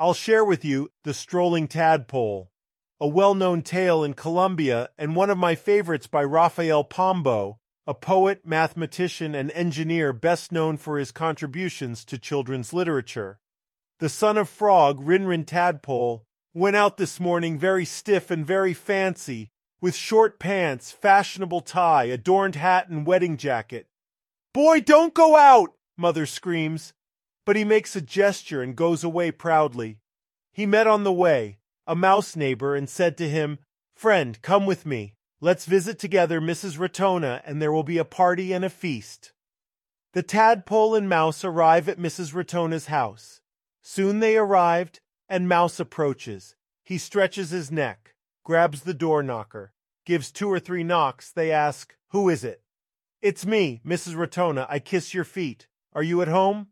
I'll share with you The Strolling Tadpole, a well-known tale in Colombia and one of my favorites by Rafael Pombo, a poet, mathematician, and engineer best known for his contributions to children's literature. The son of frog, Rinrin Tadpole, went out this morning very stiff and very fancy, with short pants, fashionable tie, adorned hat, and wedding jacket. Boy, don't go out! Mother screams, but he makes a gesture and goes away proudly. He met on the way a mouse neighbor and said to him, Friend, come with me. Let's visit together Mrs. Ratona, and there will be a party and a feast. The tadpole and mouse arrive at Mrs. Ratona's house. Soon they arrived, and Mouse approaches. He stretches his neck, grabs the door knocker, gives two or three knocks. They ask, Who is it? It's me, Mrs. Ratona. I kiss your feet. Are you at home?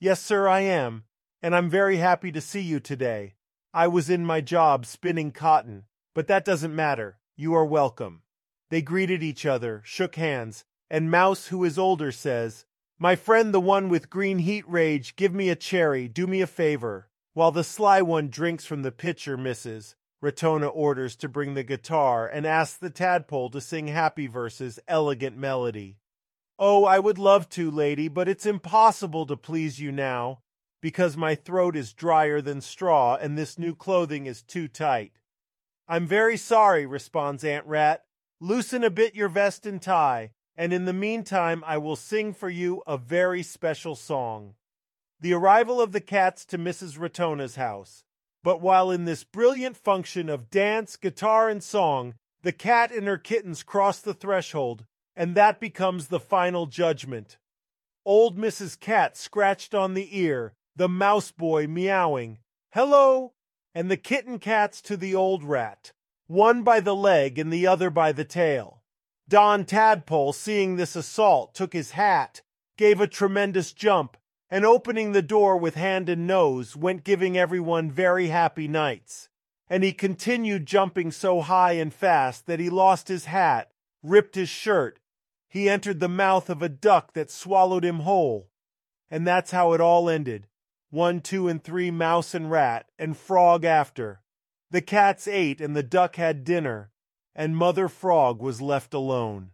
Yes, sir, I am, and I'm very happy to see you today. I was in my job spinning cotton, but that doesn't matter. You are welcome. They greeted each other, shook hands, and Mouse, who is older, says, My friend, the one with green heat rage, give me a cherry, do me a favor. While the sly one drinks from the pitcher, Mrs. Ratona orders to bring the guitar and asks the tadpole to sing happy verses, elegant melody. Oh, I would love to, lady, but it's impossible to please you now, because my throat is drier than straw and this new clothing is too tight. I'm very sorry, responds Aunt Rat. Loosen a bit your vest and tie, and in the meantime I will sing for you a very special song. The arrival of the cats to Mrs. Ratona's house. But while in this brilliant function of dance, guitar, and song, the cat and her kittens cross the threshold, and that becomes the final judgment. Old Mrs. Cat scratched on the ear, the mouse boy meowing, Hello! and the kitten cats to the old rat, one by the leg and the other by the tail. Don Tadpole, seeing this assault, took his hat, gave a tremendous jump, and opening the door with hand and nose, went giving everyone very happy nights. And he continued jumping so high and fast that he lost his hat, ripped his shirt, he entered the mouth of a duck that swallowed him whole. And that's how it all ended. One, two, and three mouse and rat, and frog after. The cats ate, and the duck had dinner, and Mother Frog was left alone.